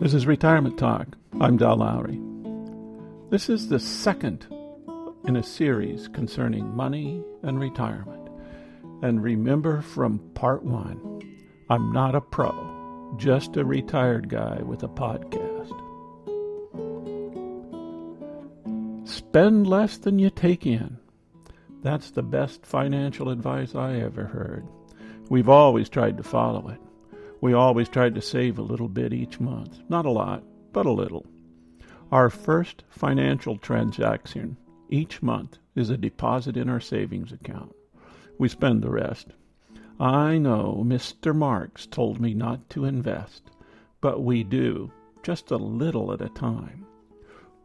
This is Retirement Talk. I'm Dal Lowry. This is the second in a series concerning money and retirement. And remember from part one, I'm not a pro, just a retired guy with a podcast. Spend less than you take in. That's the best financial advice I ever heard. We've always tried to follow it. We always tried to save a little bit each month. Not a lot, but a little. Our first financial transaction each month is a deposit in our savings account. We spend the rest. I know Mr. Marks told me not to invest, but we do, just a little at a time.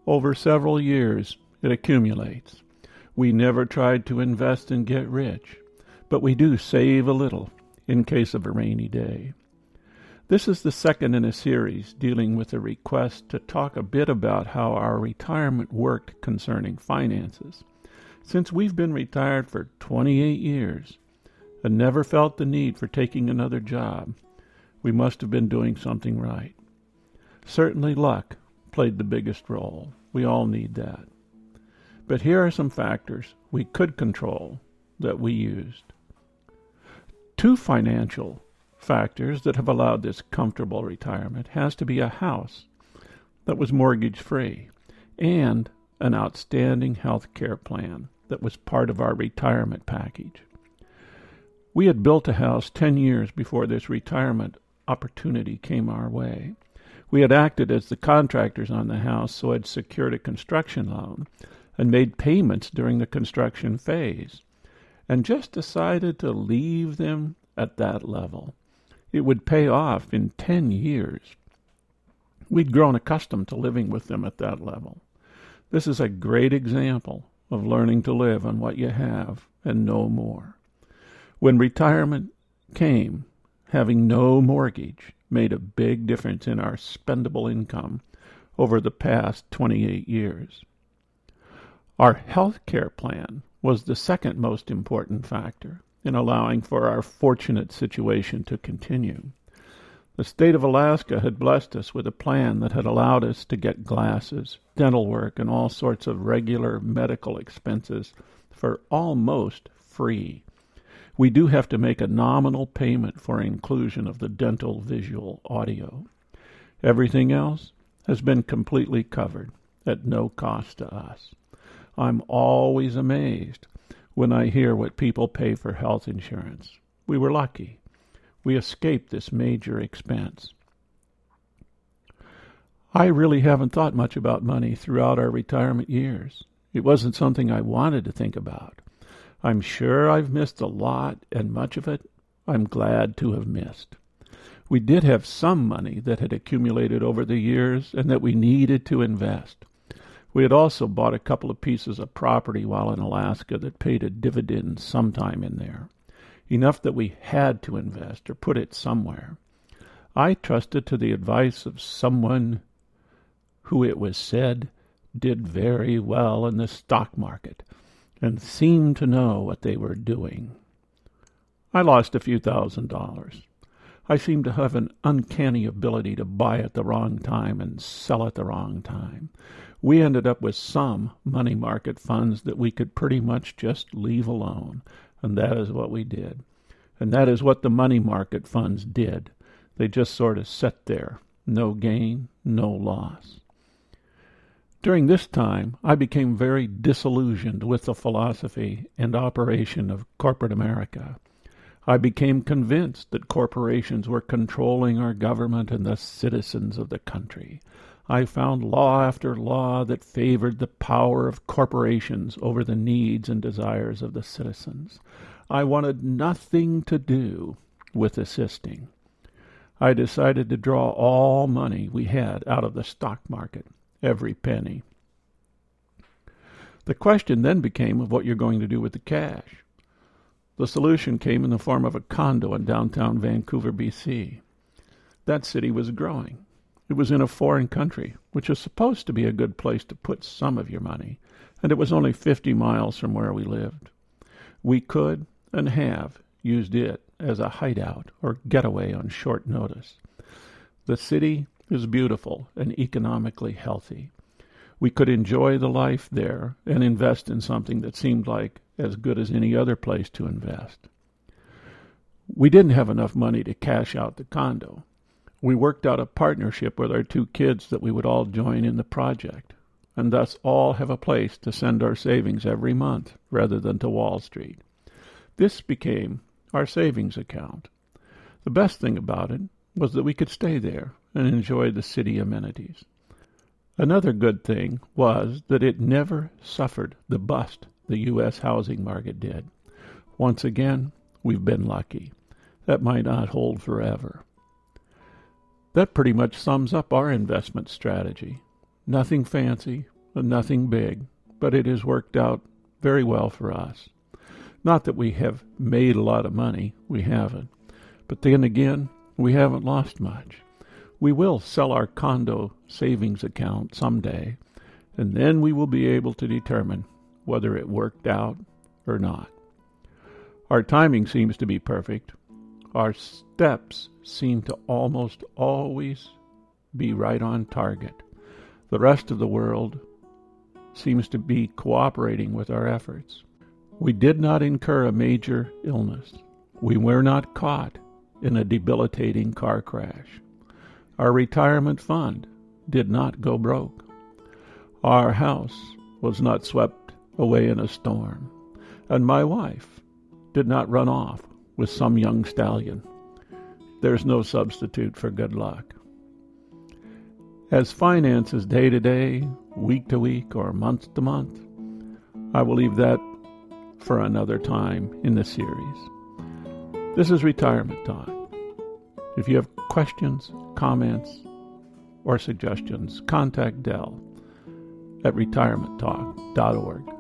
Over several years, it accumulates. We never tried to invest and get rich, but we do save a little in case of a rainy day. This is the second in a series dealing with a request to talk a bit about how our retirement worked concerning finances. Since we've been retired for 28 years and never felt the need for taking another job, we must have been doing something right. Certainly luck played the biggest role. We all need that. But here are some factors we could control that we used. Two financial factors that have allowed this comfortable retirement has to be a house that was mortgage free and an outstanding health care plan that was part of our retirement package. We had built a house 10 years before this retirement opportunity came our way. We had acted as the contractors on the house, so had secured a construction loan and made payments during the construction phase, and just decided to leave them at that level it would pay off in 10 years. We'd grown accustomed to living with them at that level. This is a great example of learning to live on what you have and no more. When retirement came, having no mortgage made a big difference in our spendable income over the past 28 years. Our health care plan was the second most important factor in allowing for our fortunate situation to continue. The state of Alaska had blessed us with a plan that had allowed us to get glasses, dental work, and all sorts of regular medical expenses for almost free. We do have to make a nominal payment for inclusion of the dental visual audio. Everything else has been completely covered at no cost to us. I'm always amazed when I hear what people pay for health insurance. We were lucky. We escaped this major expense. I really haven't thought much about money throughout our retirement years. It wasn't something I wanted to think about. I'm sure I've missed a lot, and much of it I'm glad to have missed. We did have some money that had accumulated over the years and that we needed to invest. We had also bought a couple of pieces of property while in Alaska that paid a dividend sometime in there, enough that we had to invest or put it somewhere. I trusted to the advice of someone who, it was said, did very well in the stock market and seemed to know what they were doing. I lost a few thousand dollars. I seemed to have an uncanny ability to buy at the wrong time and sell at the wrong time we ended up with some money market funds that we could pretty much just leave alone. And that is what we did. And that is what the money market funds did. They just sort of sat there. No gain, no loss. During this time, I became very disillusioned with the philosophy and operation of corporate America. I became convinced that corporations were controlling our government and the citizens of the country. I found law after law that favored the power of corporations over the needs and desires of the citizens. I wanted nothing to do with assisting. I decided to draw all money we had out of the stock market, every penny. The question then became of what you're going to do with the cash. The solution came in the form of a condo in downtown Vancouver, BC. That city was growing. It was in a foreign country, which is supposed to be a good place to put some of your money, and it was only fifty miles from where we lived. We could, and have, used it as a hideout or getaway on short notice. The city is beautiful and economically healthy. We could enjoy the life there and invest in something that seemed like as good as any other place to invest. We didn't have enough money to cash out the condo. We worked out a partnership with our two kids that we would all join in the project, and thus all have a place to send our savings every month rather than to Wall Street. This became our savings account. The best thing about it was that we could stay there and enjoy the city amenities. Another good thing was that it never suffered the bust the U.S. housing market did. Once again, we've been lucky. That might not hold forever. That pretty much sums up our investment strategy. Nothing fancy and nothing big, but it has worked out very well for us. Not that we have made a lot of money, we haven't. But then again, we haven't lost much. We will sell our condo savings account someday, and then we will be able to determine whether it worked out or not. Our timing seems to be perfect. Our steps seem to almost always be right on target. The rest of the world seems to be cooperating with our efforts. We did not incur a major illness. We were not caught in a debilitating car crash. Our retirement fund did not go broke. Our house was not swept away in a storm, and my wife did not run off with some young stallion. There's no substitute for good luck. As finances day to day, week to week, or month to month, I will leave that for another time in the series. This is Retirement Talk. If you have questions, comments, or suggestions, contact Dell at retirementtalk.org.